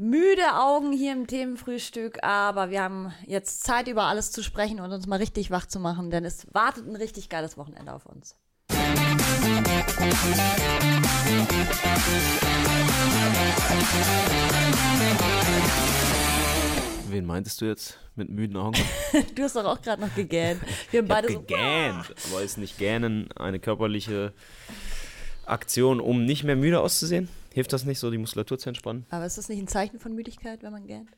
müde Augen hier im Themenfrühstück, aber wir haben jetzt Zeit, über alles zu sprechen und uns mal richtig wach zu machen, denn es wartet ein richtig geiles Wochenende auf uns. Wen meintest du jetzt mit müden Augen? du hast doch auch gerade noch gegähnt. Wir haben beide ich hab gegähnt, so, aber ist nicht Gähnen eine körperliche Aktion, um nicht mehr müde auszusehen? Hilft das nicht so, die Muskulatur zu entspannen? Aber ist das nicht ein Zeichen von Müdigkeit, wenn man gähnt?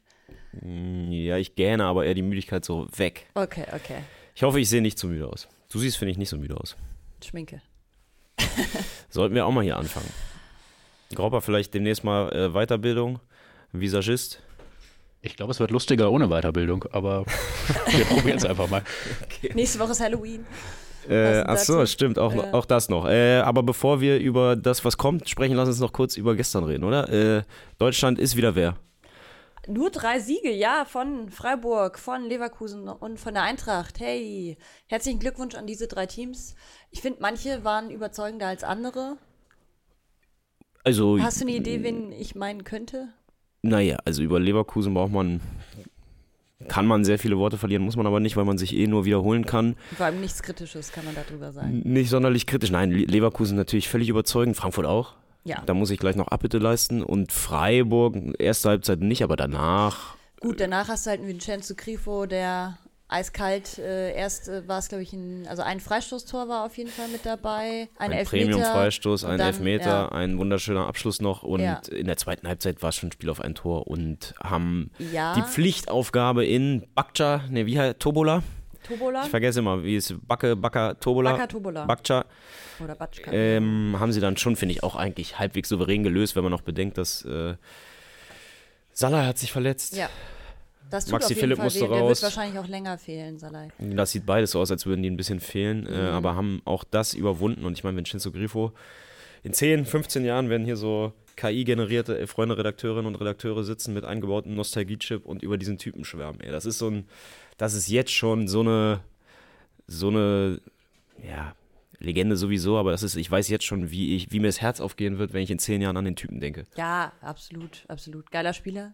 Mm, ja, ich gähne, aber eher die Müdigkeit so weg. Okay, okay. Ich hoffe, ich sehe nicht zu müde aus. Du siehst, finde ich, nicht so müde aus. Schminke. Sollten wir auch mal hier anfangen. Grauper vielleicht demnächst mal äh, Weiterbildung, Visagist. Ich glaube, es wird lustiger ohne Weiterbildung, aber wir probieren es einfach mal. Okay. Nächste Woche ist Halloween. Äh, ach so, stimmt, auch, äh. auch das noch. Äh, aber bevor wir über das, was kommt, sprechen, lass uns noch kurz über gestern reden, oder? Äh, Deutschland ist wieder wer? Nur drei Siege, ja, von Freiburg, von Leverkusen und von der Eintracht. Hey, herzlichen Glückwunsch an diese drei Teams. Ich finde, manche waren überzeugender als andere. Also. Hast du eine Idee, wen ich meinen könnte? Naja, also über Leverkusen braucht man, kann man sehr viele Worte verlieren, muss man aber nicht, weil man sich eh nur wiederholen kann. Vor allem nichts Kritisches kann man darüber sagen. Nicht sonderlich kritisch. Nein, Leverkusen natürlich völlig überzeugend, Frankfurt auch. Ja. Da muss ich gleich noch Abbitte leisten. Und Freiburg, erste Halbzeit nicht, aber danach. Gut, danach hast du halt einen Vincenzo Grifo, der eiskalt. Äh, erst äh, war es, glaube ich, ein, also ein Freistoßtor war auf jeden Fall mit dabei. Ein, ein Premium-Freistoß, ein dann, Elfmeter, ja. ein wunderschöner Abschluss noch. Und ja. in der zweiten Halbzeit war es schon ein Spiel auf ein Tor und haben ja. die Pflichtaufgabe in Bakca, ne, wie heißt Tobola? Tobola? Ich vergesse immer, wie ist Backe, Bacca, Tobola? Bacca, Tobola. Bakca. Oder Batschka. Ähm, haben sie dann schon, finde ich, auch eigentlich halbwegs souverän gelöst, wenn man noch bedenkt, dass äh, Salah hat sich verletzt. Ja. Das tut Maxi auf jeden Philipp Fall musste weh. Der raus. wird wahrscheinlich auch länger fehlen, Salai. Das sieht beides so aus, als würden die ein bisschen fehlen, äh, Mhm. aber haben auch das überwunden. Und ich meine, Vincenzo Grifo, in 10, 15 Jahren werden hier so KI-generierte Freunde, Redakteurinnen und Redakteure sitzen mit eingebautem Nostalgie-Chip und über diesen Typen schwärmen. Ey, das ist so ein, das ist jetzt schon so eine, so eine, ja, Legende sowieso, aber das ist, ich weiß jetzt schon, wie ich, wie mir das Herz aufgehen wird, wenn ich in zehn Jahren an den Typen denke. Ja, absolut, absolut. Geiler Spieler.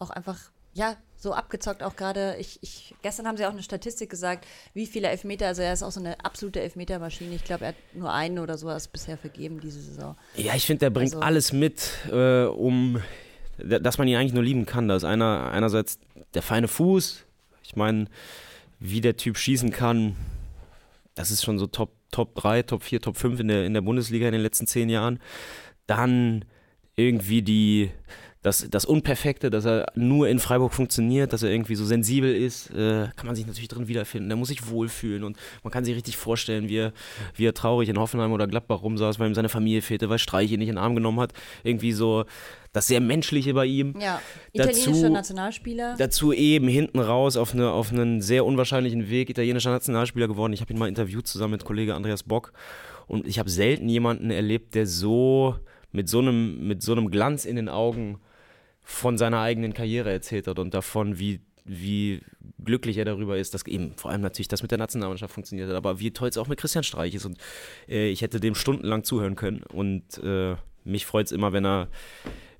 Auch einfach, ja, so abgezockt auch gerade. Ich, ich, gestern haben sie auch eine Statistik gesagt, wie viele Elfmeter, also er ist auch so eine absolute Elfmetermaschine. Ich glaube, er hat nur einen oder so was bisher vergeben diese Saison. Ja, ich finde, der bringt Also- alles mit, äh, um, dass man ihn eigentlich nur lieben kann. Da ist einer, einerseits der feine Fuß. Ich meine, wie der Typ schießen kann, das ist schon so Top, Top 3, Top 4, Top 5 in der, in der Bundesliga in den letzten zehn Jahren. Dann irgendwie die, das, das Unperfekte, dass er nur in Freiburg funktioniert, dass er irgendwie so sensibel ist, äh, kann man sich natürlich drin wiederfinden. Er muss sich wohlfühlen und man kann sich richtig vorstellen, wie er, wie er traurig in Hoffenheim oder Gladbach rumsaß, weil ihm seine Familie fehlte, weil Streich ihn nicht in den Arm genommen hat. Irgendwie so das sehr Menschliche bei ihm. Ja, Dazu- italienischer Nationalspieler. Dazu eben hinten raus auf, eine, auf einen sehr unwahrscheinlichen Weg italienischer Nationalspieler geworden. Ich habe ihn mal interviewt zusammen mit Kollege Andreas Bock und ich habe selten jemanden erlebt, der so mit so einem, mit so einem Glanz in den Augen von seiner eigenen Karriere erzählt hat und davon, wie, wie glücklich er darüber ist, dass eben vor allem natürlich das mit der Nationalmannschaft funktioniert hat, aber wie toll es auch mit Christian Streich ist und äh, ich hätte dem stundenlang zuhören können und äh, mich freut es immer, wenn er,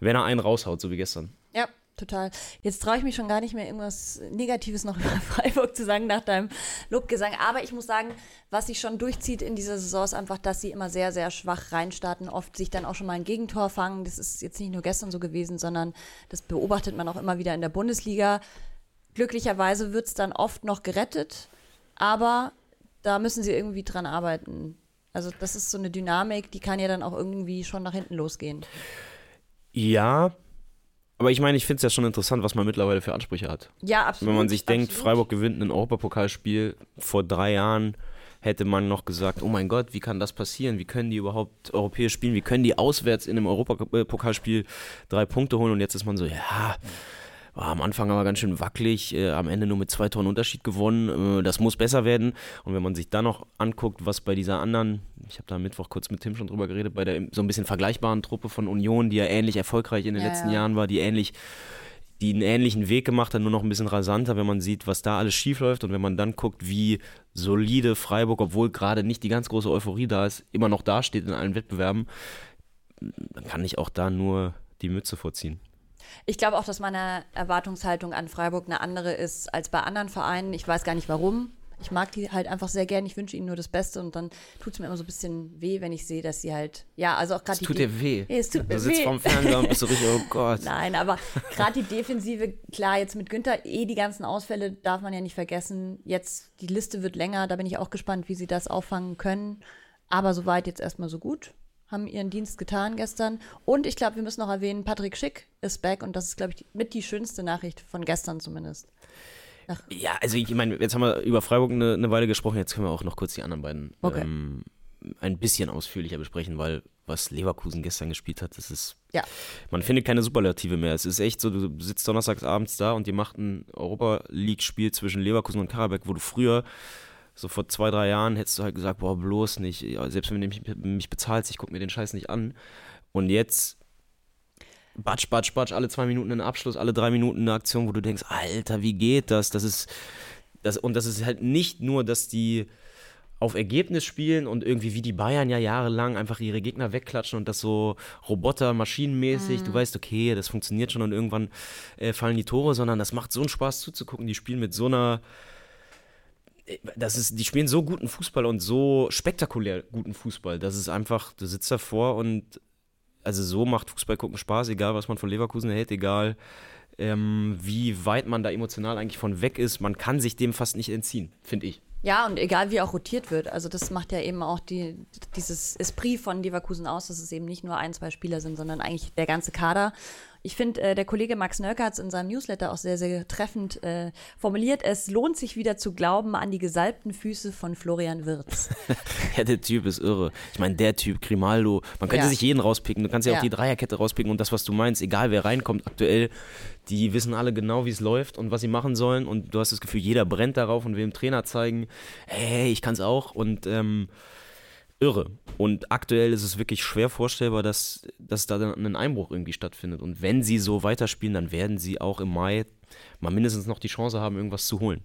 wenn er einen raushaut, so wie gestern. Ja, total. Jetzt traue ich mich schon gar nicht mehr, irgendwas Negatives noch über Freiburg zu sagen nach deinem Lobgesang. Aber ich muss sagen, was sich schon durchzieht in dieser Saison ist einfach, dass sie immer sehr, sehr schwach reinstarten, oft sich dann auch schon mal ein Gegentor fangen. Das ist jetzt nicht nur gestern so gewesen, sondern das beobachtet man auch immer wieder in der Bundesliga. Glücklicherweise wird es dann oft noch gerettet, aber da müssen sie irgendwie dran arbeiten. Also das ist so eine Dynamik, die kann ja dann auch irgendwie schon nach hinten losgehen. Ja, aber ich meine, ich finde es ja schon interessant, was man mittlerweile für Ansprüche hat. Ja, absolut. Wenn man sich denkt, absolut. Freiburg gewinnt ein Europapokalspiel, vor drei Jahren hätte man noch gesagt, oh mein Gott, wie kann das passieren? Wie können die überhaupt europäisch spielen? Wie können die auswärts in einem Europapokalspiel drei Punkte holen? Und jetzt ist man so, ja, war am Anfang aber ganz schön wackelig, äh, am Ende nur mit zwei Toren Unterschied gewonnen. Äh, das muss besser werden. Und wenn man sich dann noch anguckt, was bei dieser anderen, ich habe da am Mittwoch kurz mit Tim schon drüber geredet, bei der so ein bisschen vergleichbaren Truppe von Union, die ja ähnlich erfolgreich in den Ja, letzten ja. Jahren war, die ähnlich die einen ähnlichen Weg gemacht hat, nur noch ein bisschen rasanter, wenn man sieht, was da alles schief läuft und wenn man dann guckt, wie solide Freiburg, obwohl gerade nicht die ganz große Euphorie da ist, immer noch dasteht in allen Wettbewerben, dann kann ich auch da nur die Mütze vorziehen. Ich glaube auch, dass meine Erwartungshaltung an Freiburg eine andere ist als bei anderen Vereinen. Ich weiß gar nicht warum. Ich mag die halt einfach sehr gern. Ich wünsche ihnen nur das Beste und dann tut es mir immer so ein bisschen weh, wenn ich sehe, dass sie halt, ja, also auch gerade Es tut dir weh. Ja, es tut mir du sitzt weh. vorm Fernseher und bist so richtig, oh Gott. Nein, aber gerade die Defensive, klar, jetzt mit Günther, eh die ganzen Ausfälle darf man ja nicht vergessen. Jetzt, die Liste wird länger, da bin ich auch gespannt, wie sie das auffangen können. Aber soweit jetzt erstmal so gut. Haben ihren Dienst getan gestern. Und ich glaube, wir müssen noch erwähnen, Patrick Schick ist back und das ist, glaube ich, die, mit die schönste Nachricht von gestern zumindest. Ja, also ich meine, jetzt haben wir über Freiburg eine, eine Weile gesprochen, jetzt können wir auch noch kurz die anderen beiden Okay. ähm, ein bisschen ausführlicher besprechen, weil was Leverkusen gestern gespielt hat, das ist, Ja, man findet keine Superlative mehr. Es ist echt so, du sitzt donnerstags abends da und ihr macht ein Europa League-Spiel zwischen Leverkusen und Karabakh, wo du früher, so vor zwei, drei Jahren, hättest du halt gesagt, boah, bloß nicht, selbst wenn du mich, mich bezahlst, ich gucke mir den Scheiß nicht an. Und jetzt batsch, batsch, batsch, alle zwei Minuten ein Abschluss, alle drei Minuten eine Aktion, wo du denkst, Alter, wie geht das? Das ist, das, und das ist halt nicht nur, dass die auf Ergebnis spielen und irgendwie wie die Bayern ja jahrelang einfach ihre Gegner wegklatschen und das so Roboter, maschinenmäßig, du weißt, okay, das funktioniert schon und irgendwann äh, fallen die Tore, sondern das macht so einen Spaß zuzugucken. Die spielen mit so einer das ist, die spielen so guten Fußball und so spektakulär guten Fußball. Das ist einfach, du sitzt davor und also so macht Fußball gucken Spaß, egal was man von Leverkusen hält, egal ähm, wie weit man da emotional eigentlich von weg ist. Man kann sich dem fast nicht entziehen, finde ich. Ja, und egal wie auch rotiert wird. Also das macht ja eben auch die, dieses Esprit von Leverkusen aus, dass es eben nicht nur ein, zwei Spieler sind, sondern eigentlich der ganze Kader. Ich finde, äh, der Kollege Max Nörker hat es in seinem Newsletter auch sehr, sehr treffend äh, formuliert. Es lohnt sich wieder zu glauben an die gesalbten Füße von Florian Wirtz. Ja, der Typ ist irre. Ich meine, der Typ, Grimaldo, man könnte Ja. sich jeden rauspicken. Du kannst ja, Ja. auch die Dreierkette rauspicken und das, was du meinst, egal wer reinkommt aktuell, die wissen alle genau, wie es läuft und was sie machen sollen. Und du hast das Gefühl, jeder brennt darauf und will dem Trainer zeigen, hey, ich kann es auch. Und ähm, irre. Und aktuell ist es wirklich schwer vorstellbar, dass, dass da dann ein Einbruch irgendwie stattfindet. Und wenn sie so weiterspielen, dann werden sie auch im Mai mal mindestens noch die Chance haben, irgendwas zu holen.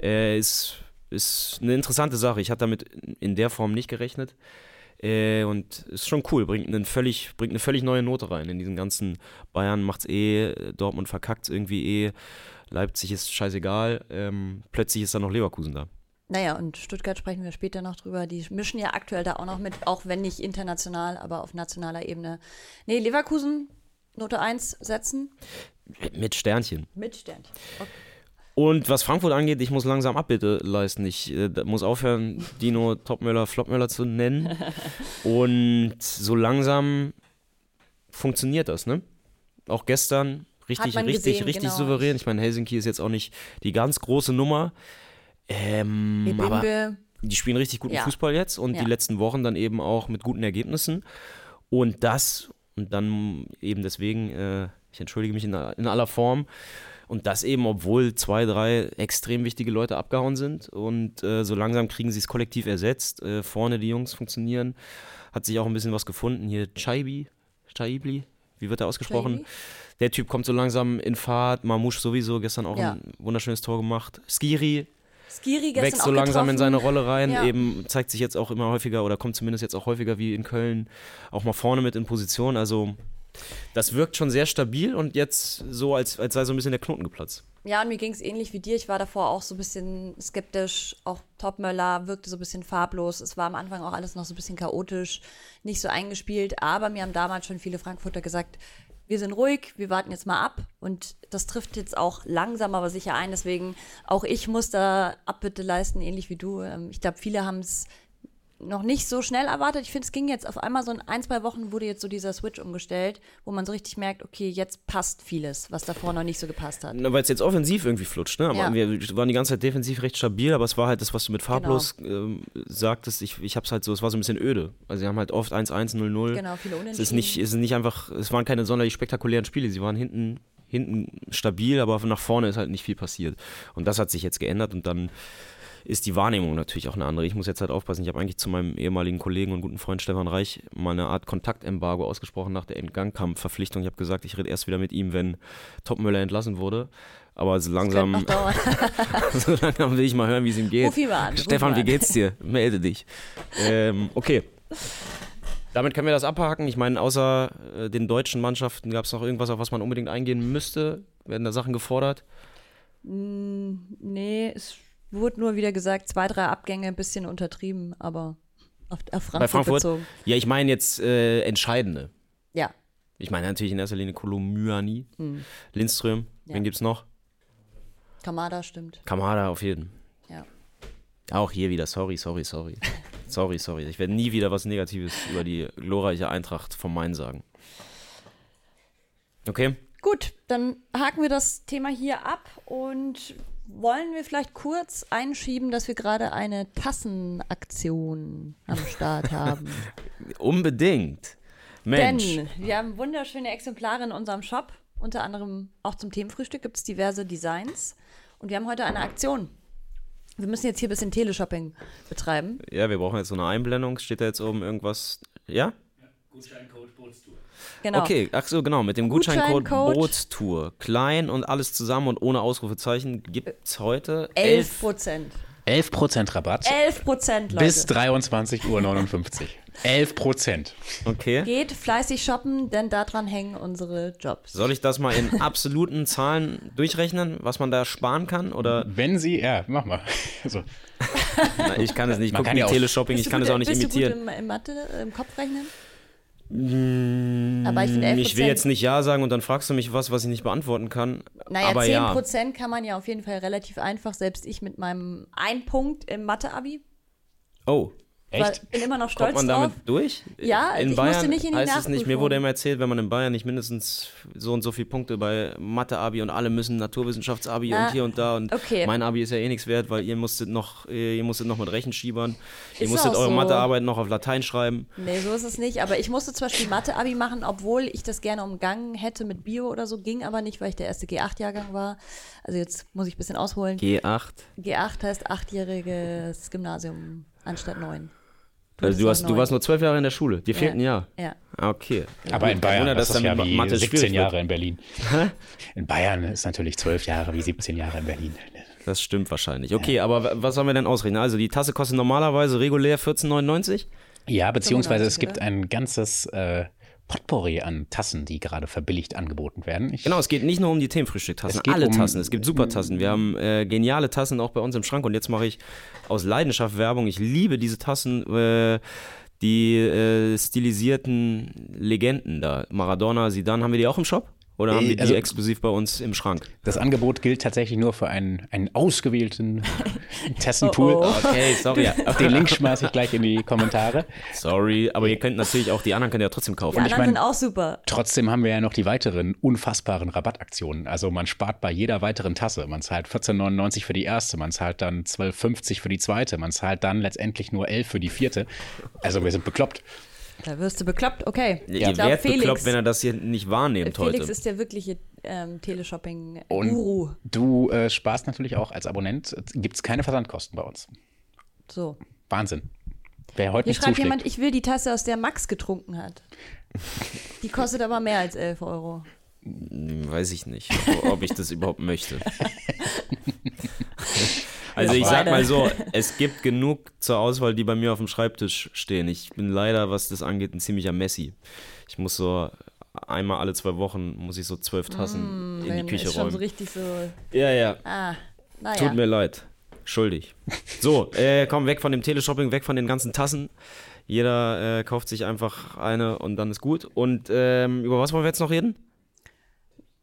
Äh, ist, ist eine interessante Sache. Ich hatte damit in der Form nicht gerechnet. Äh, und ist schon cool, bringt, einen völlig, bringt eine völlig neue Note rein. In diesen ganzen Bayern macht's eh, Dortmund verkackt irgendwie eh, Leipzig ist scheißegal. Ähm, plötzlich ist da noch Leverkusen da. Naja, und Stuttgart sprechen wir später noch drüber. Die mischen ja aktuell da auch noch mit, auch wenn nicht international, aber auf nationaler Ebene. Nee, Leverkusen, Note 1 setzen Mit Sternchen. mit Sternchen. Okay. Und was Frankfurt angeht, ich muss langsam Abbitte leisten. Ich äh, muss aufhören, Dino Topmöller, Flopmöller zu nennen. Und so langsam funktioniert das, ne? Auch gestern richtig, richtig, gesehen, richtig genau. souverän. Ich meine, Helsinki ist jetzt auch nicht die ganz große Nummer. Ähm, aber die spielen richtig guten Ja. Fußball jetzt und Ja. die letzten Wochen dann eben auch mit guten Ergebnissen. Und das, und dann eben deswegen, äh, ich entschuldige mich in, in aller Form, und das eben, obwohl zwei, drei extrem wichtige Leute abgehauen sind. Und äh, so langsam kriegen sie es kollektiv ersetzt. Äh, vorne die Jungs funktionieren. Hat sich auch ein bisschen was gefunden. Hier Chaibi, Chaibli, wie wird er ausgesprochen? Chaibi? Der Typ kommt so langsam in Fahrt. Mamouche sowieso, gestern auch Ja. ein wunderschönes Tor gemacht. Skiri, Skiri gestern wächst so langsam in getroffen. seine Rolle rein, Ja. eben zeigt sich jetzt auch immer häufiger oder kommt zumindest jetzt auch häufiger wie in Köln auch mal vorne mit in Position. Also das wirkt schon sehr stabil und jetzt so, als, als sei so ein bisschen der Knoten geplatzt. Ja, und mir ging es ähnlich wie dir. Ich war davor auch so ein bisschen skeptisch. Auch Topmöller wirkte so ein bisschen farblos. Es war am Anfang auch alles noch so ein bisschen chaotisch, nicht so eingespielt. Aber mir haben damals schon viele Frankfurter gesagt, wir sind ruhig, wir warten jetzt mal ab. Und das trifft jetzt auch langsam, aber sicher ein. Deswegen auch ich muss da Abbitte leisten, ähnlich wie du. Ähm, Ich glaube, viele haben es noch nicht so schnell erwartet. Ich finde, es ging jetzt auf einmal so in ein, zwei Wochen wurde jetzt so dieser Switch umgestellt, wo man so richtig merkt, okay, jetzt passt vieles, was davor noch nicht so gepasst hat. Weil es jetzt offensiv irgendwie flutscht. Ne? Ja. Wir waren die ganze Zeit defensiv recht stabil, aber es war halt das, was du mit farblos ähm, sagtest. Ich, ich hab's halt so, es war so ein bisschen öde. Also sie haben halt oft 1-1, 0-0. Genau, viele Es Unentschieden. ist nicht, es ist nicht einfach, es waren keine sonderlich spektakulären Spiele. Sie waren hinten, hinten stabil, aber nach vorne ist halt nicht viel passiert. Und das hat sich jetzt geändert und dann ist die Wahrnehmung natürlich auch eine andere. Ich muss jetzt halt aufpassen. Ich habe eigentlich zu meinem ehemaligen Kollegen und guten Freund Stefan Reich mal eine Art Kontaktembargo ausgesprochen nach der Entgangkampfverpflichtung. Ich habe gesagt, ich rede erst wieder mit ihm, wenn Topmüller entlassen wurde. Aber so langsam, so langsam will ich mal hören, wie es ihm geht. Ruf ihn an. Stefan, wie geht's dir? Melde dich. ähm, okay. Damit können wir das abhaken. Ich meine, außer äh, den deutschen Mannschaften gab es noch irgendwas, auf was man unbedingt eingehen müsste. Werden da Sachen gefordert? Nee, es wurde nur wieder gesagt, zwei, drei Abgänge, ein bisschen untertrieben, aber auf, auf Frankfurt, Bei Frankfurt? bezogen. Ja, ich meine jetzt äh, entscheidende. Ja, Ich meine natürlich in erster Linie Kolomyani, Lindström. Hm. Ja. Wen gibt's noch? Kamada stimmt. Kamada auf jeden. Ja. Auch hier wieder, sorry, sorry, sorry. sorry, sorry. Ich werde nie wieder was Negatives über die glorreiche Eintracht vom Main sagen. Okay? Gut, dann haken wir das Thema hier ab und wollen wir vielleicht kurz einschieben, dass wir gerade eine Tassenaktion am Start haben. Unbedingt. Mensch. Denn wir haben wunderschöne Exemplare in unserem Shop. Unter anderem auch zum Themenfrühstück gibt es diverse Designs. Und wir haben heute eine Aktion. Wir müssen jetzt hier ein bisschen Teleshopping betreiben. Ja, wir brauchen jetzt so eine Einblendung. Steht da jetzt oben irgendwas? Ja? Genau. Okay, ach so, genau. Mit dem Gutscheincode Gutscheincode- Bootstour. Klein und alles zusammen und ohne Ausrufezeichen gibt es heute 11 Prozent. 11% Rabatt 11 Prozent, Leute. bis 23.59 Uhr. 11%. Okay. Geht fleißig shoppen, denn daran hängen unsere Jobs. Soll ich das mal in absoluten Zahlen durchrechnen, was man da sparen kann? Oder Wenn Sie, ja, mach mal. Also, Na, ich kann es nicht. Ich gucke ja Teleshopping, Bist ich kann es auch nicht bist imitieren. Du gut im, im Mathe, im Kopf rechnen? Mm, Aber ich finde 11 Ich will jetzt nicht Ja sagen und dann fragst du mich was, was ich nicht beantworten kann. Naja, aber 10 ja. Prozent kann man ja auf jeden Fall relativ einfach, selbst ich mit meinem ein Punkt im Mathe-Abi. Oh, echt? bin immer noch kommt stolz man drauf. damit durch? Ja, in ich Bayern musste nicht in die heißt es nicht. Mir wurde immer erzählt, wenn man in Bayern nicht mindestens so und so viele Punkte bei Mathe-Abi und alle müssen Naturwissenschafts-Abi Ah, und hier und da und okay. mein Abi ist ja eh nichts wert, weil ihr musstet noch, ihr musstet noch mit Rechenschiebern, ihr Ist musstet auch eure so. Mathearbeit noch auf Latein schreiben. Nee, so ist es nicht. Aber ich musste zum Beispiel Mathe-Abi machen, obwohl ich das gerne umgangen hätte mit Bio oder so. Ging aber nicht, weil ich der erste G8-Jahrgang war. Also jetzt muss ich ein bisschen ausholen. G8. G8 heißt achtjähriges Gymnasium anstatt neun. Also du, hast, du warst nur zwölf Jahre in der Schule. Dir fehlt ein Jahr. Ja. Ah, Okay. Aber in Bayern Wunder, das ist dass ja dann wie Mathe 17 schwierig Jahre wird. in Berlin. In Bayern ist natürlich 12 Jahre wie 17 Jahre in Berlin. Das stimmt wahrscheinlich. Okay, aber w- was sollen wir denn ausrechnen? Also die Tasse kostet normalerweise regulär 14,99? Ja, beziehungsweise es 95, gibt oder? ein ganzes äh, Potpourri an Tassen, die gerade verbilligt angeboten werden. Ich, Genau, es geht nicht nur um die Themenfrühstücktassen, alle um- Tassen. Es gibt super Tassen. Wir haben äh, geniale Tassen auch bei uns im Schrank und jetzt mache ich aus Leidenschaft Werbung. Ich liebe diese Tassen, äh, die äh, stilisierten Legenden da. Maradona, Zidane, haben wir die auch im Shop? Oder haben Äh, wir die also- exklusiv bei uns im Schrank? Das Angebot gilt tatsächlich nur für einen, einen ausgewählten Tassenpool. Oh, oh. Okay, sorry. Den Link schmeiße ich gleich in die Kommentare. Sorry, aber ihr könnt natürlich auch, die anderen könnt ihr ja trotzdem Die kaufen. ich anderen mein- sind auch super. Trotzdem haben wir ja noch die weiteren unfassbaren Rabattaktionen. Also man spart bei jeder weiteren Tasse. Man zahlt 14,99 für die erste, man zahlt dann 12,50 für die zweite, man zahlt dann letztendlich nur 11 für die vierte. Also wir sind bekloppt. Da wirst du bekloppt. Okay. Ihr ich glaube, werdet bekloppt, Felix, wenn er das hier nicht wahrnehmt Felix heute. ist der wirkliche ähm, Teleshopping-Guru. du äh, sparst natürlich auch als Abonnent. Gibt es keine Versandkosten bei uns. So. Wahnsinn. Wer heute Hier schreibt zuschlägt. jemand, ich will die Tasse, aus der Max getrunken hat. Die kostet aber mehr als 11 Euro. Weiß ich nicht, ob ich das überhaupt möchte. Also ich Ja, sag mal so, es gibt genug zur Auswahl, die bei mir auf dem Schreibtisch stehen. Ich bin leider, was das angeht, ein ziemlicher Messi. Ich muss so einmal alle zwei Wochen muss ich so zwölf Tassen in die Küche ist schon so räumen. richtig so, Ja, ja. ah, naja. Tut mir leid. Schuldig. So, äh, komm weg von dem Teleshopping, weg von den ganzen Tassen. Jeder äh, kauft sich einfach eine und dann ist gut. Und ähm, über was wollen wir jetzt noch reden?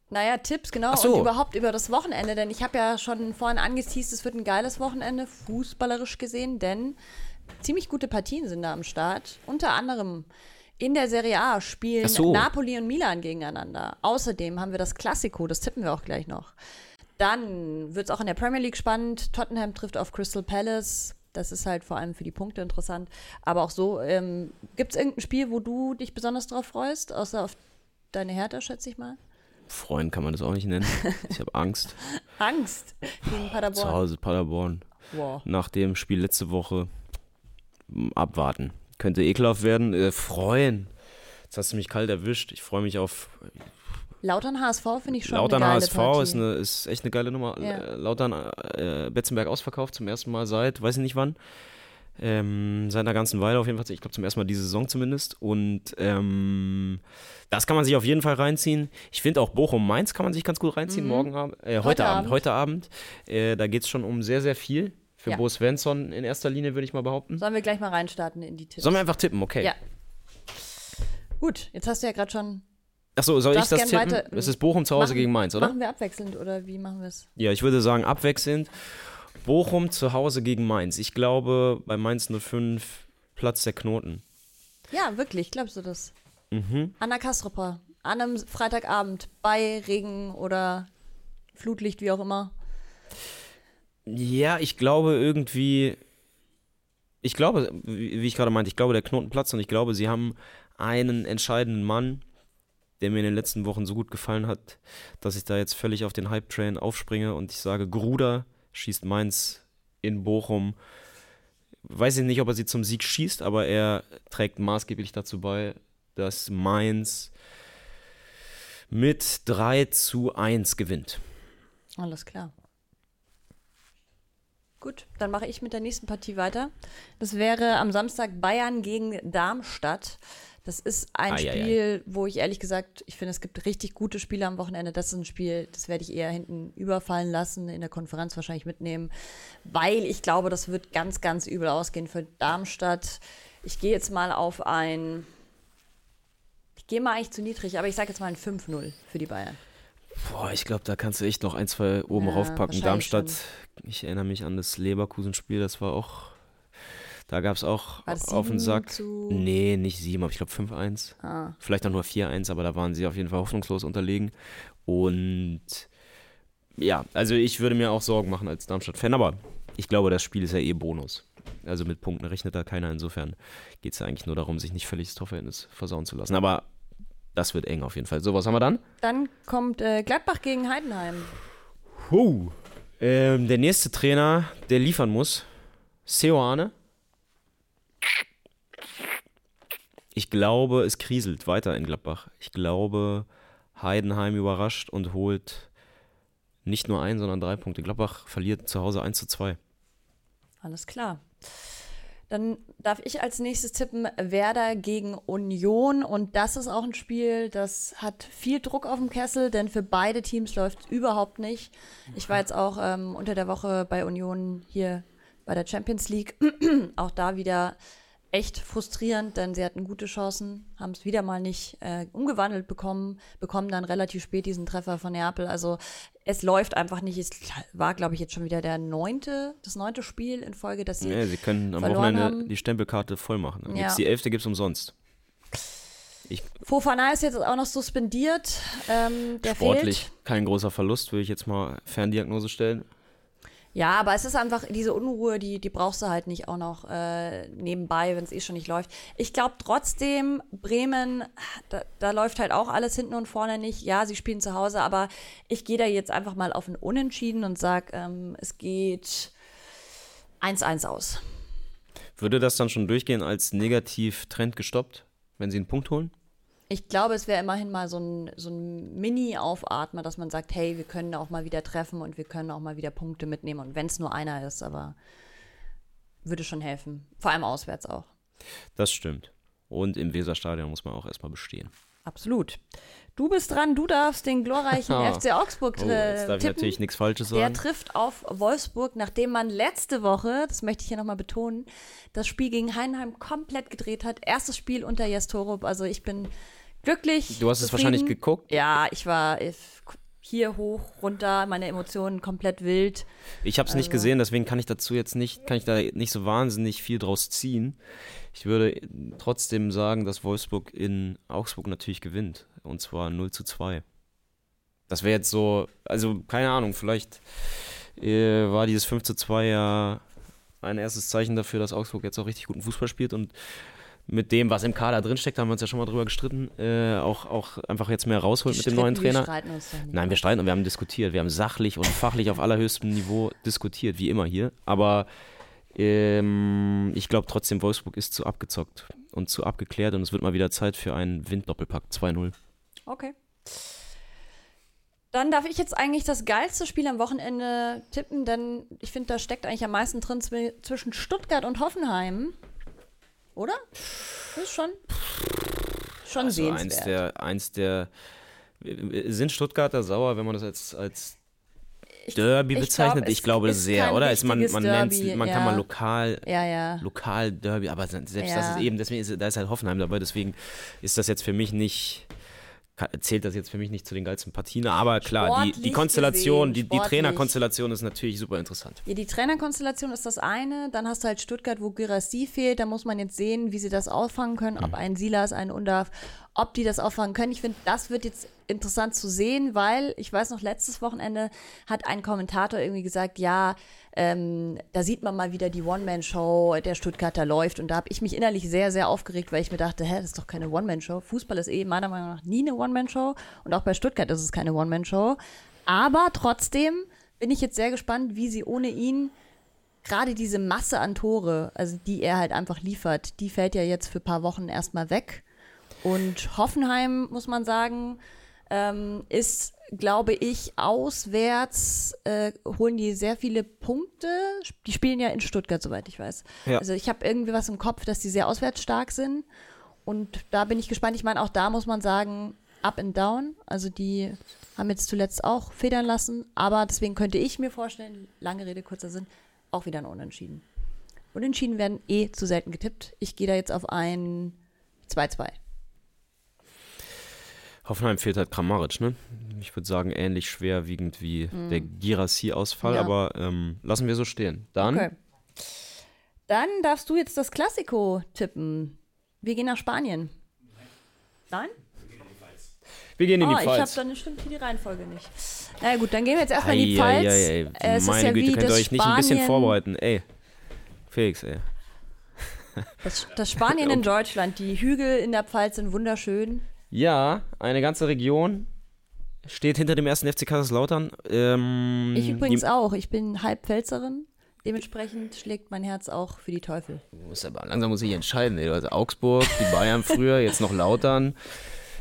Naja, Tipps, genau. So. Und überhaupt über das Wochenende, denn ich habe ja schon vorhin angeteased, es wird ein geiles Wochenende, fußballerisch gesehen, denn ziemlich gute Partien sind da am Start. Unter anderem in der Serie A spielen so. Napoli und Milan gegeneinander. Außerdem haben wir das Klassiko, das tippen wir auch gleich noch. Dann wird es auch in der Premier League spannend. Tottenham trifft auf Crystal Palace. Das ist halt vor allem für die Punkte interessant. Aber auch so, ähm, gibt es irgendein Spiel, wo du dich besonders drauf freust, außer auf deine Hertha, schätze ich mal? Freund kann man das auch nicht nennen. Ich habe Angst. Angst gegen Zu Paderborn. Hause Paderborn. Wow. Nach dem Spiel letzte Woche m, abwarten. Könnte ekelhaft werden. Äh, freuen. Jetzt hast du mich kalt erwischt. Ich freue mich auf Lautern HSV finde ich schon Lautern eine geile HSV. Partie. Ist, eine, ist echt eine geile Nummer. Ja. Lautern äh, Betzenberg ausverkauft zum ersten Mal seit, weiß ich nicht wann. Ähm, seit einer ganzen Weile auf jeden Fall. Ich glaube zum ersten Mal diese Saison zumindest. Und ähm, das kann man sich auf jeden Fall reinziehen. Ich finde auch Bochum-Mainz kann man sich ganz gut reinziehen. Mhm. Morgen Abend, äh, heute, Heute Abend. Abend. Heute Abend. Äh, da geht es schon um sehr, sehr viel. Für Ja. Bo Svensson in erster Linie, würde ich mal behaupten. Sollen wir gleich mal reinstarten in die Tipps? Sollen wir einfach tippen, okay. Ja. Gut, jetzt hast du ja gerade schon. Achso, soll ich das tippen? Es ist Bochum zu Hause Machen- gegen Mainz, oder? Machen wir abwechselnd oder wie machen wir es? Ja, ich würde sagen abwechselnd. Bochum zu Hause gegen Mainz. Ich glaube, bei Mainz 05 Platz der Knoten. Ja, wirklich, glaubst du das? Mhm. Anna Kastropper, an einem Freitagabend bei Regen oder Flutlicht, wie auch immer. Ja, ich glaube irgendwie. Ich glaube, wie wie ich gerade meinte, ich glaube, der Knoten platzt und ich glaube, sie haben einen entscheidenden Mann, der mir in den letzten Wochen so gut gefallen hat, dass ich da jetzt völlig auf den Hype-Train aufspringe und ich sage, Gruder schießt Mainz in Bochum. Weiß ich nicht, ob er sie zum Sieg schießt, aber er trägt maßgeblich dazu bei, dass Mainz mit 3 zu 1 gewinnt. Alles klar. Gut, dann mache ich mit der nächsten Partie weiter. Das wäre am Samstag Bayern gegen Darmstadt. Das ist ein Ei, ei, ei. Spiel, wo ich ehrlich gesagt, ich finde, es gibt richtig gute Spiele am Wochenende. Das ist ein Spiel, das werde ich eher hinten überfallen lassen, in der Konferenz wahrscheinlich mitnehmen, weil ich glaube, das wird ganz, ganz übel ausgehen für Darmstadt. Ich gehe jetzt mal auf ein, ich gehe mal eigentlich zu niedrig, aber ich sage jetzt mal ein 5-0 für die Bayern. Boah, ich glaube, da kannst du echt noch ein, zwei oben Ja, raufpacken. Darmstadt, ich erinnere mich an das Leverkusen-Spiel, das war auch, da gab es auch auf den 7 Sack. zu- Nee, nicht sieben, aber ich glaube 5-1. Ah. Vielleicht auch nur 4-1, aber da waren sie auf jeden Fall hoffnungslos unterlegen. Und ja, also ich würde mir auch Sorgen machen als Darmstadt-Fan, aber ich glaube, das Spiel ist ja eh Bonus. Also mit Punkten rechnet da keiner. Insofern geht es ja eigentlich nur darum, sich nicht völlig das Torverhältnis versauen zu lassen. Aber das wird eng auf jeden Fall. So, was haben wir dann? Dann kommt äh, Gladbach gegen Heidenheim. Huh. Ähm, der nächste Trainer, der liefern muss, Seoane. Ich glaube, es kriselt weiter in Gladbach. Ich glaube, Heidenheim überrascht und holt nicht nur ein, sondern drei Punkte. Gladbach verliert zu Hause 1 zu 2. Alles klar. Dann darf ich als nächstes tippen Werder gegen Union. Und das ist auch ein Spiel, das hat viel Druck auf dem Kessel, denn für beide Teams läuft es überhaupt nicht. Ich war jetzt auch ähm, unter der Woche bei Union hier bei der Champions League. auch da wieder echt frustrierend, denn sie hatten gute Chancen, haben es wieder mal nicht äh, umgewandelt bekommen, bekommen dann relativ spät diesen Treffer von Neapel. Also es läuft einfach nicht. Es war, glaube ich, jetzt schon wieder der neunte, das neunte Spiel in Folge, dass sie Ja, sie können am Wochenende haben. die Stempelkarte voll machen. Dann Ja. gibt's die elfte gibt es umsonst. Fofana ist jetzt auch noch suspendiert. Ähm, Sportlich fehlt. kein großer Verlust, würde ich jetzt mal Ferndiagnose stellen. Ja, aber es ist einfach diese Unruhe, die, die brauchst du halt nicht auch noch äh, nebenbei, wenn es eh schon nicht läuft. Ich glaube trotzdem, Bremen, da, da läuft halt auch alles hinten und vorne nicht. Ja, sie spielen zu Hause, aber ich gehe da jetzt einfach mal auf ein Unentschieden und sage, ähm, es geht 1-1 aus. Würde das dann schon durchgehen als Negativ-Trend gestoppt, wenn sie einen Punkt holen? Ich glaube, es wäre immerhin mal so ein, so ein Mini-Aufatmer, dass man sagt, hey, wir können auch mal wieder treffen und wir können auch mal wieder Punkte mitnehmen. Und wenn es nur einer ist, aber würde schon helfen. Vor allem auswärts auch. Das stimmt. Und im Weserstadion muss man auch erstmal bestehen. Absolut. Du bist dran, du darfst den glorreichen. FC Augsburg Oh, äh, jetzt darf ich tippen. natürlich nichts Falsches Der sagen. trifft auf Wolfsburg, nachdem man letzte Woche, das möchte ich hier nochmal betonen, das Spiel gegen Heidenheim komplett gedreht hat. Erstes Spiel unter Jes Torup. Also ich bin glücklich. Du hast es wahrscheinlich geguckt. Ja, ich war hier hoch, runter, meine Emotionen komplett wild. Ich habe es nicht Also- gesehen, deswegen kann ich dazu jetzt nicht, kann ich da nicht so wahnsinnig viel draus ziehen. Ich würde trotzdem sagen, dass Wolfsburg in Augsburg natürlich gewinnt. Und zwar 0 zu 2. Das wäre jetzt so, also keine Ahnung, vielleicht äh, war dieses 5 zu 2 ja ein erstes Zeichen dafür, dass Augsburg jetzt auch richtig guten Fußball spielt und mit dem, was im Kader drinsteckt, haben wir uns ja schon mal drüber gestritten, äh, auch, auch einfach jetzt mehr rausholt mit dem neuen Trainer. Wir streiten uns nicht. Nein, wir streiten und wir haben diskutiert. Wir haben sachlich und fachlich auf allerhöchstem Niveau diskutiert, wie immer hier. Aber ähm, ich glaube trotzdem, Wolfsburg ist zu abgezockt und zu abgeklärt und es wird mal wieder Zeit für einen Winddoppelpack 2-0. Okay. Dann darf ich jetzt eigentlich das geilste Spiel am Wochenende tippen, denn ich finde, da steckt eigentlich am meisten drin zw- zwischen Stuttgart und Hoffenheim. Oder? Das ist schon, schon Also eins sehenswert. der, eins der. Sind Stuttgarter sauer, wenn man das als, als Derby ich bezeichnet? glaub, ich glaube sehr, oder? Ist man, man nennt, Derby, man kann ja. mal lokal, ja, ja. lokal Derby, aber selbst das ist eben, deswegen ist, da ist halt Hoffenheim dabei, deswegen ist das jetzt für mich nicht, zählt das jetzt für mich nicht zu den geilsten Partien, aber klar, die, die Konstellation, gesehen, die, die. Trainerkonstellation ist natürlich super interessant. Ja, die Trainerkonstellation ist das eine. Dann hast du halt Stuttgart, wo Girassi fehlt. Da muss man jetzt sehen, wie sie das auffangen können. Mhm. Ob ein Silas, ein Undarf, ob die das auffangen können. Ich finde, das wird jetzt interessant zu sehen, weil ich weiß noch, letztes Wochenende hat ein Kommentator irgendwie gesagt, ja, ähm, da sieht man mal wieder die One-Man-Show der Stuttgarter läuft. Und da habe ich mich innerlich sehr, sehr aufgeregt, weil ich mir dachte, hä, das ist doch keine One-Man-Show. Fußball ist eh meiner Meinung nach nie eine One-Man-Show. Und auch bei Stuttgart ist es keine One-Man-Show. Aber trotzdem bin ich jetzt sehr gespannt, wie sie ohne ihn gerade diese Masse an Tore, also die er halt einfach liefert, die fällt ja jetzt für ein paar Wochen erstmal weg. Und Hoffenheim, muss man sagen, ähm, ist, glaube ich, auswärts, äh, holen die sehr viele Punkte. Die spielen ja in Stuttgart, soweit ich weiß. Ja. Also ich habe irgendwie was im Kopf, dass die sehr auswärts stark sind. Und da bin ich gespannt. Ich meine, auch da muss man sagen, up and down. Also die haben jetzt zuletzt auch federn lassen. Aber deswegen könnte ich mir vorstellen, lange Rede, kurzer Sinn, auch wieder ein Unentschieden. Unentschieden werden eh zu selten getippt. Ich gehe da jetzt auf ein 2-2. Hoffenheim fehlt halt Kramaric, ne? Ich würde sagen, ähnlich schwerwiegend wie der Girassi-Ausfall, Mhm. Ja. aber ähm, lassen wir so stehen. Dann, Okay. Dann darfst du jetzt das Klassiko tippen. Wir gehen nach Spanien. Nein? wir gehen in Oh, die ich habe Pfalz. dann stimmt hier die Reihenfolge nicht. Na gut, dann gehen wir jetzt erstmal in die Pfalz. ei, ei, ei. Äh, es ist Meine ja Güte, wie könnt ihr euch nicht ein bisschen vorbereiten. Ey, Felix, ey. Das, das Spanien in Deutschland. Die Hügel in der Pfalz sind wunderschön. Ja, eine ganze Region steht hinter dem ersten FC Kaiserslautern. Ähm, Ich übrigens auch. Ich bin halb Pfälzerin. Dementsprechend schlägt mein Herz auch für die Teufel. muss aber, langsam muss ich entscheiden. Ey. Also Augsburg, die Bayern früher, jetzt noch Lautern.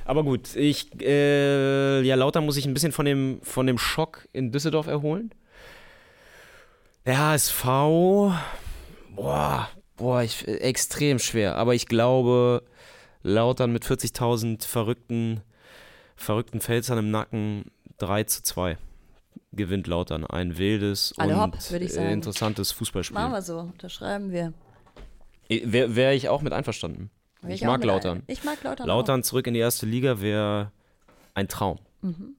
Aber gut, ich, äh, ja, Lautern muss ich ein bisschen von dem, von dem Schock in Düsseldorf erholen. Der HSV, boah, boah, ich, extrem schwer. Aber ich glaube, Lautern mit 40.000 verrückten, verrückten Pfälzern im Nacken 3 zu 2 gewinnt Lautern. Ein wildes Alle und hopp, ich interessantes Fußballspiel. Machen wir so. Unterschreiben wir. Wäre wär ich auch mit einverstanden. Ich auch mag mit Lautern. ein- Ich mag Lautern. Lautern zurück in die erste Liga wäre ein Traum. Mhm.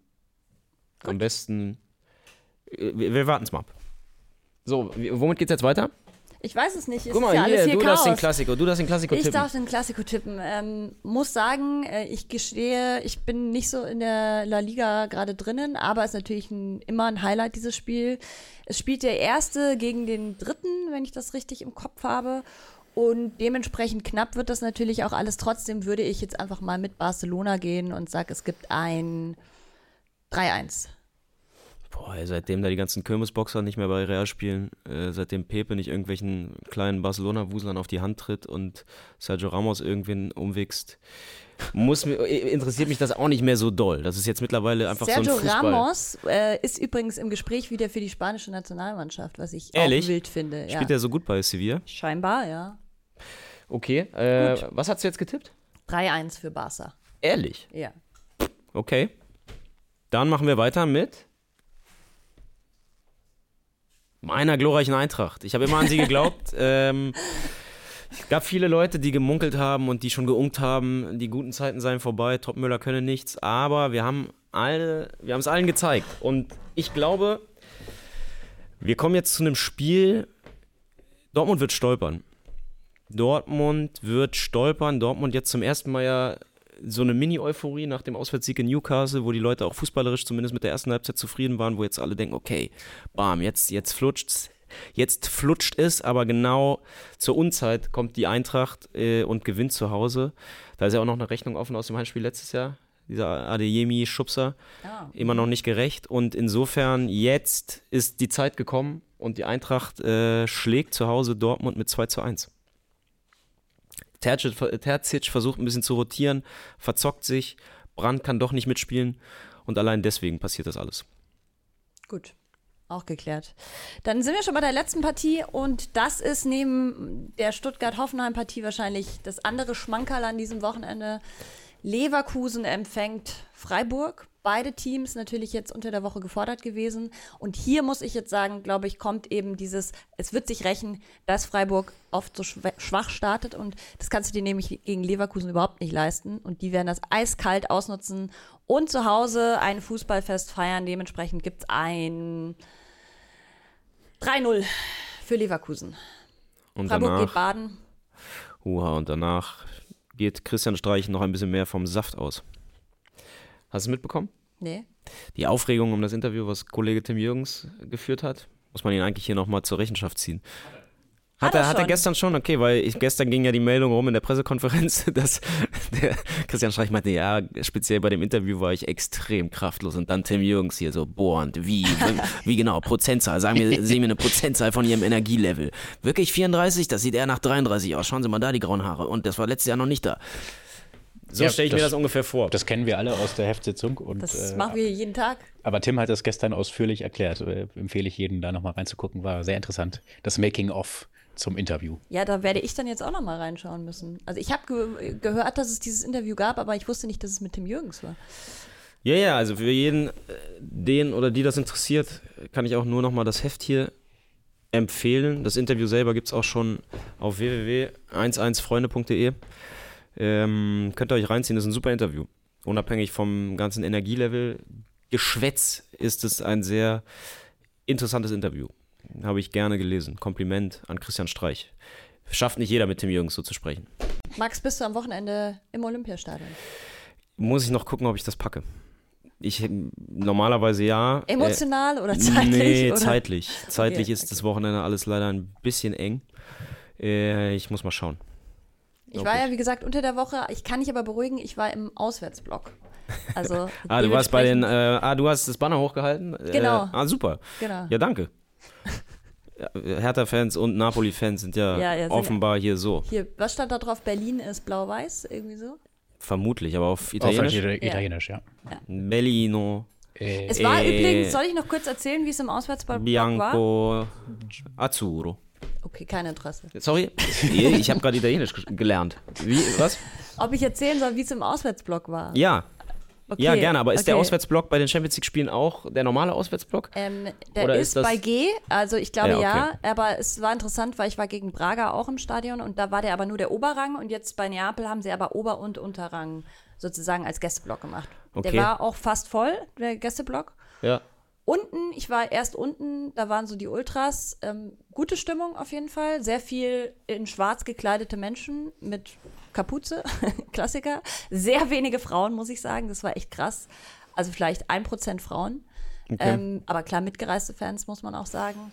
Am besten. äh, Wir, wir warten es mal ab. So, womit geht's jetzt weiter? Ich weiß es nicht. Es Guck ist mal, ja alles hier, hier du Chaos. darfst den Klassiker, du darfst den Klassiker Ich tippen. darf den Klassiko tippen. Ähm, muss sagen, äh, ich gestehe, ich bin nicht so in der La Liga gerade drinnen, aber es ist natürlich ein, immer ein Highlight, dieses Spiel. Es spielt der Erste gegen den Dritten, wenn ich das richtig im Kopf habe. Und dementsprechend knapp wird das natürlich auch alles. Trotzdem würde ich jetzt einfach mal mit Barcelona gehen und sage, es gibt ein 3-1. Boah, ey, seitdem da die ganzen Kirmesboxer nicht mehr bei Real spielen, äh, seitdem Pepe nicht irgendwelchen kleinen Barcelona-Wuslern auf die Hand tritt und Sergio Ramos irgendwen umwichst, muss interessiert mich das auch nicht mehr so doll. Das ist jetzt mittlerweile einfach Sergio so ein Fußball. Ramos äh, ist übrigens im Gespräch wieder für die spanische Nationalmannschaft, was ich Ehrlich? auch wild finde. Ja. Spielt er so gut bei Sevilla? Scheinbar, ja. Okay. Äh, was hast du jetzt getippt? 3-1 für Barca. Ehrlich? Ja. Okay. Dann machen wir weiter mit meiner glorreichen Eintracht. Ich habe immer an sie geglaubt. ähm, es gab viele Leute, die gemunkelt haben und die schon geunkt haben, die guten Zeiten seien vorbei, Topmüller könne nichts, aber wir haben alle, wir haben es allen gezeigt. Und ich glaube, wir kommen jetzt zu einem Spiel. Dortmund wird stolpern. Dortmund wird stolpern. Dortmund jetzt zum ersten Mal ja so eine Mini-Euphorie nach dem Auswärtssieg in Newcastle, wo die Leute auch fußballerisch zumindest mit der ersten Halbzeit zufrieden waren, wo jetzt alle denken, okay, bam, jetzt, jetzt flutscht's. Jetzt flutscht es, aber genau zur Unzeit kommt die Eintracht äh, und gewinnt zu Hause. Da ist ja auch noch eine Rechnung offen aus dem Heimspiel letztes Jahr. Dieser Adeyemi-Schubser. Ah. Immer noch nicht gerecht. Und insofern, jetzt ist die Zeit gekommen und die Eintracht äh, schlägt zu Hause Dortmund mit 2 zu 1. Terzic, Terzic versucht ein bisschen zu rotieren, verzockt sich, Brandt kann doch nicht mitspielen und allein deswegen passiert das alles. Gut. Auch geklärt. Dann sind wir schon bei der letzten Partie und das ist neben der Stuttgart-Hoffenheim-Partie wahrscheinlich das andere Schmankerl an diesem Wochenende. Leverkusen empfängt Freiburg. Beide Teams natürlich jetzt unter der Woche gefordert gewesen. Und hier muss ich jetzt sagen, glaube ich, kommt eben dieses, es wird sich rächen, dass Freiburg oft so schwach startet. Und das kannst du dir nämlich gegen Leverkusen überhaupt nicht leisten. Und die werden das eiskalt ausnutzen und zu Hause ein Fußballfest feiern. Dementsprechend gibt es ein 3-0 für Leverkusen. Und Freiburg danach, geht baden. Uha, und danach geht Christian Streich noch ein bisschen mehr vom Saft aus. Hast du es mitbekommen? Nee. Die Aufregung um das Interview, was Kollege Tim Jürgens geführt hat, muss man ihn eigentlich hier nochmal zur Rechenschaft ziehen. Hat, Hat er, er hat er gestern schon, okay, weil ich, gestern ging ja die Meldung rum in der Pressekonferenz, dass der Christian Streich meinte, ja, speziell bei dem Interview war ich extrem kraftlos und dann Tim Jürgens hier so bohrend, wie, wie genau, Prozentzahl, sagen wir, sehen wir eine Prozentzahl von ihrem Energielevel. Wirklich 34, das sieht eher nach 33 aus, schauen Sie mal da die grauen Haare und das war letztes Jahr noch nicht da. So Ja, stelle ich mir das- das ungefähr vor. Das kennen wir alle aus der Heftsitzung. Und, Das äh, machen wir jeden Tag. aber Tim hat das gestern ausführlich erklärt. Äh, empfehle ich jedem, da nochmal reinzugucken. War sehr interessant. Das Making-of zum Interview. Ja, da werde ich dann jetzt auch noch mal reinschauen müssen. Also ich habe ge gehört, dass es dieses Interview gab, aber ich wusste nicht, dass es mit Tim Jürgens war. Ja, ja, also für jeden, äh, den oder die das interessiert, kann ich auch nur nochmal das Heft hier empfehlen. Das Interview selber gibt es auch schon auf www.11freunde.de. Ähm, könnt ihr euch reinziehen, das ist ein super Interview. Unabhängig vom ganzen Energielevel, Geschwätz ist es ein sehr interessantes Interview. Habe ich gerne gelesen. Kompliment an Christian Streich. Schafft nicht jeder mit Tim Jürgens so zu sprechen. Max, bist du am Wochenende im Olympiastadion? Muss ich noch gucken, ob ich das packe. Ich normalerweise ja. Äh, Emotional oder zeitlich? Nee, oder? zeitlich. Zeitlich Okay, ist okay. das Wochenende alles leider ein bisschen eng. Äh, ich muss mal schauen. Ich war ja, wie gesagt, unter der Woche. Ich kann dich aber beruhigen, ich war im Auswärtsblock. Also Ah, du warst bei den, äh, ah, du hast das Banner hochgehalten? Genau. Äh, ah, super. Genau. Ja, danke. Ja, Hertha-Fans und Napoli-Fans sind ja, Ja, ja, sind- offenbar hier so. Hier, was stand da drauf? Berlin ist blau-weiß, irgendwie so. Vermutlich, aber auf Auf Italienisch. Italienisch, Italienisch ja. Bellino, Äh, Es war Äh, übrigens, soll ich noch kurz erzählen, wie es im Auswärtsblock war? Bianco, Azzurro. Okay, kein Interesse. Sorry, ich habe gerade Italienisch ge- gelernt. Wie, was? Ob ich erzählen soll, wie es im Auswärtsblock war? Ja, Okay, ja, gerne. Aber ist der okay. Auswärtsblock bei den Champions League-Spielen auch der normale Auswärtsblock? Ähm, der Oder ist, ist bei G, also ich glaube Ja, ja, okay. aber es war interessant, weil ich war gegen Braga auch im Stadion und da war der aber nur der Oberrang und jetzt bei Neapel haben sie aber Ober- und Unterrang sozusagen als Gästeblock gemacht. Okay. Der war auch fast voll, der Gästeblock. Ja. Unten, ich war erst unten, da waren so die Ultras. Ähm, gute Stimmung auf jeden Fall. Sehr viel in schwarz gekleidete Menschen mit Kapuze, Klassiker. Sehr wenige Frauen, muss ich sagen. Das war echt krass. Also vielleicht ein Prozent Frauen. Ähm, aber klar, mitgereiste Fans, muss man auch sagen.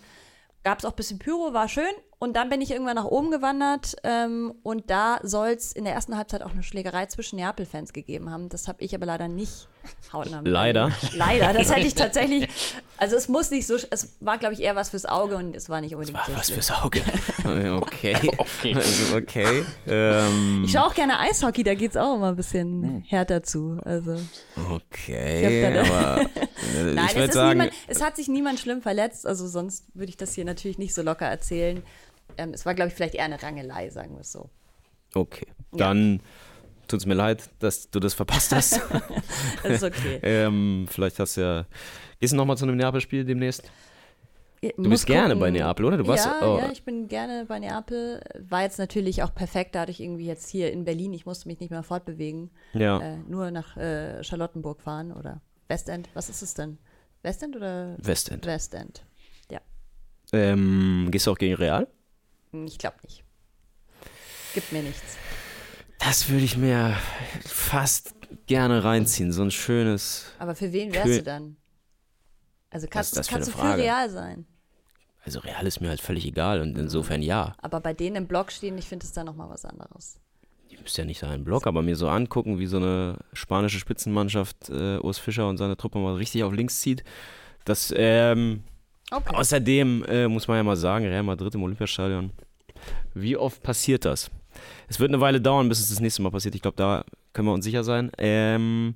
Gab es auch ein bisschen Pyro, war schön. Und dann bin ich irgendwann nach oben gewandert. Ähm, und da soll es in der ersten Halbzeit auch eine Schlägerei zwischen Neapel-Fans gegeben haben. Das habe ich aber leider nicht hautnah. Leider. Leider, das hätte ich tatsächlich. Also es muss nicht so, es war glaube ich eher was fürs Auge und es war nicht unbedingt so Was schlimm. fürs Auge. Okay. Okay. Also, okay. Ähm, Ich schaue auch gerne Eishockey, da geht es auch immer ein bisschen Hm. härter zu. Also okay. Ich aber äh, nein, ich es, ist sagen, niemand, es hat sich niemand schlimm verletzt, also sonst würde ich das hier natürlich nicht so locker erzählen. Ähm, es war glaube ich vielleicht eher eine Rangelei, sagen wir es so. okay. Dann tut es mir leid, dass du das verpasst hast. Das ist okay. ähm, vielleicht hast du ja. Gehst du nochmal zu einem Neapel-Spiel demnächst? Du bist gerne bei Neapel, oder? Du warst- ja, oh. ja, ich bin gerne bei Neapel. War jetzt natürlich auch perfekt, dadurch irgendwie jetzt hier in Berlin, ich musste mich nicht mehr fortbewegen. Ja. Äh, nur nach äh, Charlottenburg fahren oder Westend. Was ist es denn? Westend oder Westend. Westend? Ja, Ähm, gehst du auch gegen Real? Hm, ich glaube nicht. Gibt mir nichts. Das würde ich mir fast gerne reinziehen. So ein schönes. Aber für wen wärst Kö- du dann? Also kannst, das für kannst du für real sein. Also Real ist mir halt völlig egal und insofern ja. Aber bei denen im Blog stehen, ich finde es dann nochmal was anderes. Ich müsste ja nicht seinen Blog, aber mir so angucken, wie so eine spanische Spitzenmannschaft äh, Urs Fischer und seine Truppe mal richtig auf links zieht. Das, ähm, Okay. außerdem äh, muss man ja mal sagen, Real Madrid im Olympiastadion. Wie oft passiert das? Es wird eine Weile dauern, bis es das nächste Mal passiert. Ich glaube, da können wir uns sicher sein. Ähm,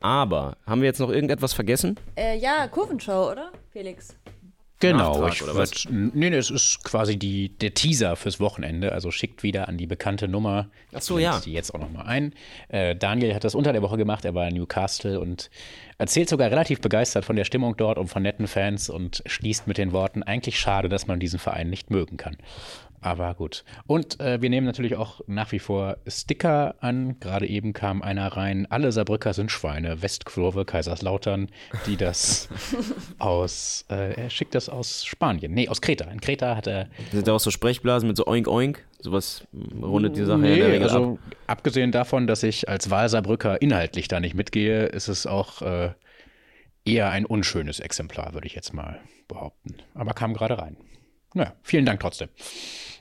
Aber haben wir jetzt noch irgendetwas vergessen? Äh, ja, Kurvenshow, oder, Felix? Genau, Nachtrag ich oder würd, nee, nee, es ist quasi die, der Teaser fürs Wochenende, also schickt wieder an die bekannte Nummer. Ach so, ja. die jetzt auch nochmal ein. Äh, Daniel hat das unter der Woche gemacht, er war in Newcastle und erzählt sogar relativ begeistert von der Stimmung dort und von netten Fans und schließt mit den Worten, eigentlich schade, dass man diesen Verein nicht mögen kann. Aber gut. Und äh, wir nehmen natürlich auch nach wie vor Sticker an. Gerade eben kam einer rein. Alle Saarbrücker sind Schweine. Westkurve, Kaiserslautern, die das aus, äh, er schickt das aus Spanien. Nee, aus Kreta. In Kreta hat er. Sind da auch so Sprechblasen mit so Oink Oink? Sowas rundet die Sache ja in Nee, der Regel also ab. abgesehen davon, dass ich als Wahlsaarbrücker inhaltlich da nicht mitgehe, ist es auch äh, eher ein unschönes Exemplar, würde ich jetzt mal behaupten. Aber kam gerade rein. Naja, vielen Dank trotzdem.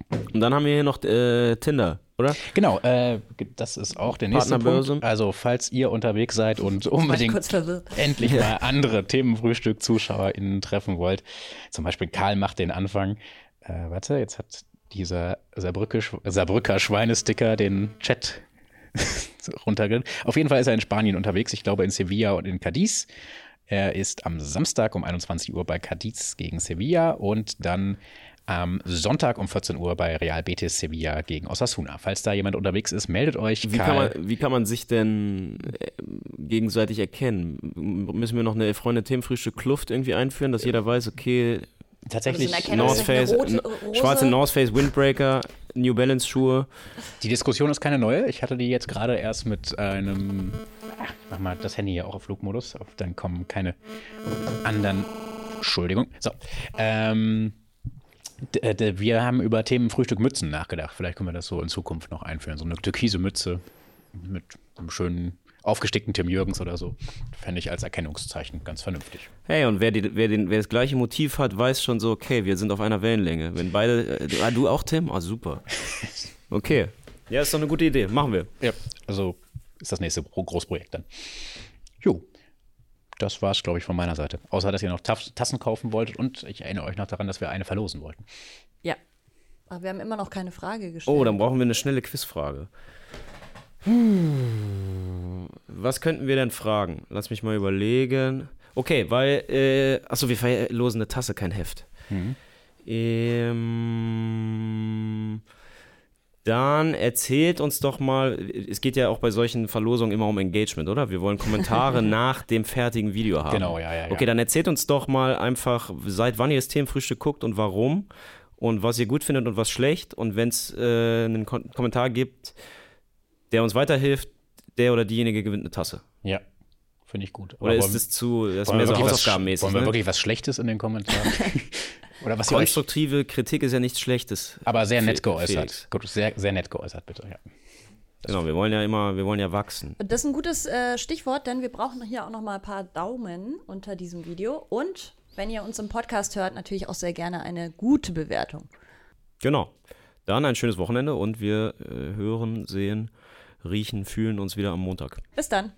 Und dann haben wir hier noch äh, Tinder, oder? Genau, äh, das ist auch der nächste Partnerbörse. Punkt. Also, falls ihr unterwegs seid und unbedingt endlich mal andere Themenfrühstück-ZuschauerInnen treffen wollt, zum Beispiel Karl macht den Anfang. Äh, warte, jetzt hat dieser Saarbrücke, Saarbrücker Schweinesticker den Chat runtergeladen. Auf jeden Fall ist er in Spanien unterwegs, ich glaube in Sevilla und in Cadiz. Er ist am Samstag um 21 Uhr bei Cadiz gegen Sevilla und dann am Sonntag um 14 Uhr bei Real Betis Sevilla gegen Osasuna. Falls da jemand unterwegs ist, meldet euch. Wie kann, man, wie kann man sich denn äh, gegenseitig erkennen? Müssen wir noch eine Freunde Themenfrühstück Kluft irgendwie einführen, dass jeder weiß, okay, tatsächlich Also North Face, schwarze North Face Windbreaker, New Balance Schuhe. Die Diskussion ist keine neue. Ich hatte die jetzt gerade erst mit einem. Ach, mach mal das Handy hier auch auf Flugmodus. Auf- Dann kommen keine anderen. Entschuldigung. So. Ähm, äh, wir haben über Themen Frühstück Mützen nachgedacht. Vielleicht können wir das so in Zukunft noch einführen. So eine türkise Mütze mit einem schönen aufgestickten Tim Jürgens oder so. Fände ich als Erkennungszeichen ganz vernünftig. Hey, und wer, die, wer, den, wer das gleiche Motiv hat, weiß schon so, okay, wir sind auf einer Wellenlänge. Wenn beide, äh, du- ah, du auch, Tim? Ah, super. Okay. Ja, ist doch eine gute Idee. Machen wir. Ja, also ist das nächste Gro- Großprojekt dann. Jo, das war's, glaube ich, von meiner Seite. Außer, dass ihr noch Tassen kaufen wolltet und ich erinnere euch noch daran, dass wir eine verlosen wollten. Ja. Aber wir haben immer noch keine Frage gestellt. Oh, dann brauchen wir eine schnelle Quizfrage. Hm, was könnten wir denn fragen? Lass mich mal überlegen. Okay, weil, äh, achso, wir verlosen eine Tasse, kein Heft. Ähm, dann erzählt uns doch mal, es geht ja auch bei solchen Verlosungen immer um Engagement, oder? Wir wollen Kommentare nach dem fertigen Video haben. Genau, ja, ja, ja. Okay, dann erzählt uns doch mal einfach, seit wann ihr das Themenfrühstück guckt und warum und was ihr gut findet und was schlecht. Und wenn es äh, einen Kon Kommentar gibt, der uns weiterhilft, der oder diejenige gewinnt eine Tasse. Ja, finde ich gut. Oder Aber ist es zu, das ist mehr so wirklich was- hausaufgabenmäßig? Wollen wir Ne? wirklich was Schlechtes in den Kommentaren? Oder was ihr euch, Konstruktive Kritik ist ja nichts Schlechtes. aber sehr nett geäußert. Felix. Gut, sehr, sehr nett geäußert, bitte. Ja. Genau, wir wollen ja immer, wir wollen ja wachsen. Das ist ein gutes äh, Stichwort, denn wir brauchen hier auch noch mal ein paar Daumen unter diesem Video. Und wenn ihr uns im Podcast hört, natürlich auch sehr gerne eine gute Bewertung. Genau. Dann ein schönes Wochenende und wir äh, hören, sehen, riechen, fühlen uns wieder am Montag. Bis dann.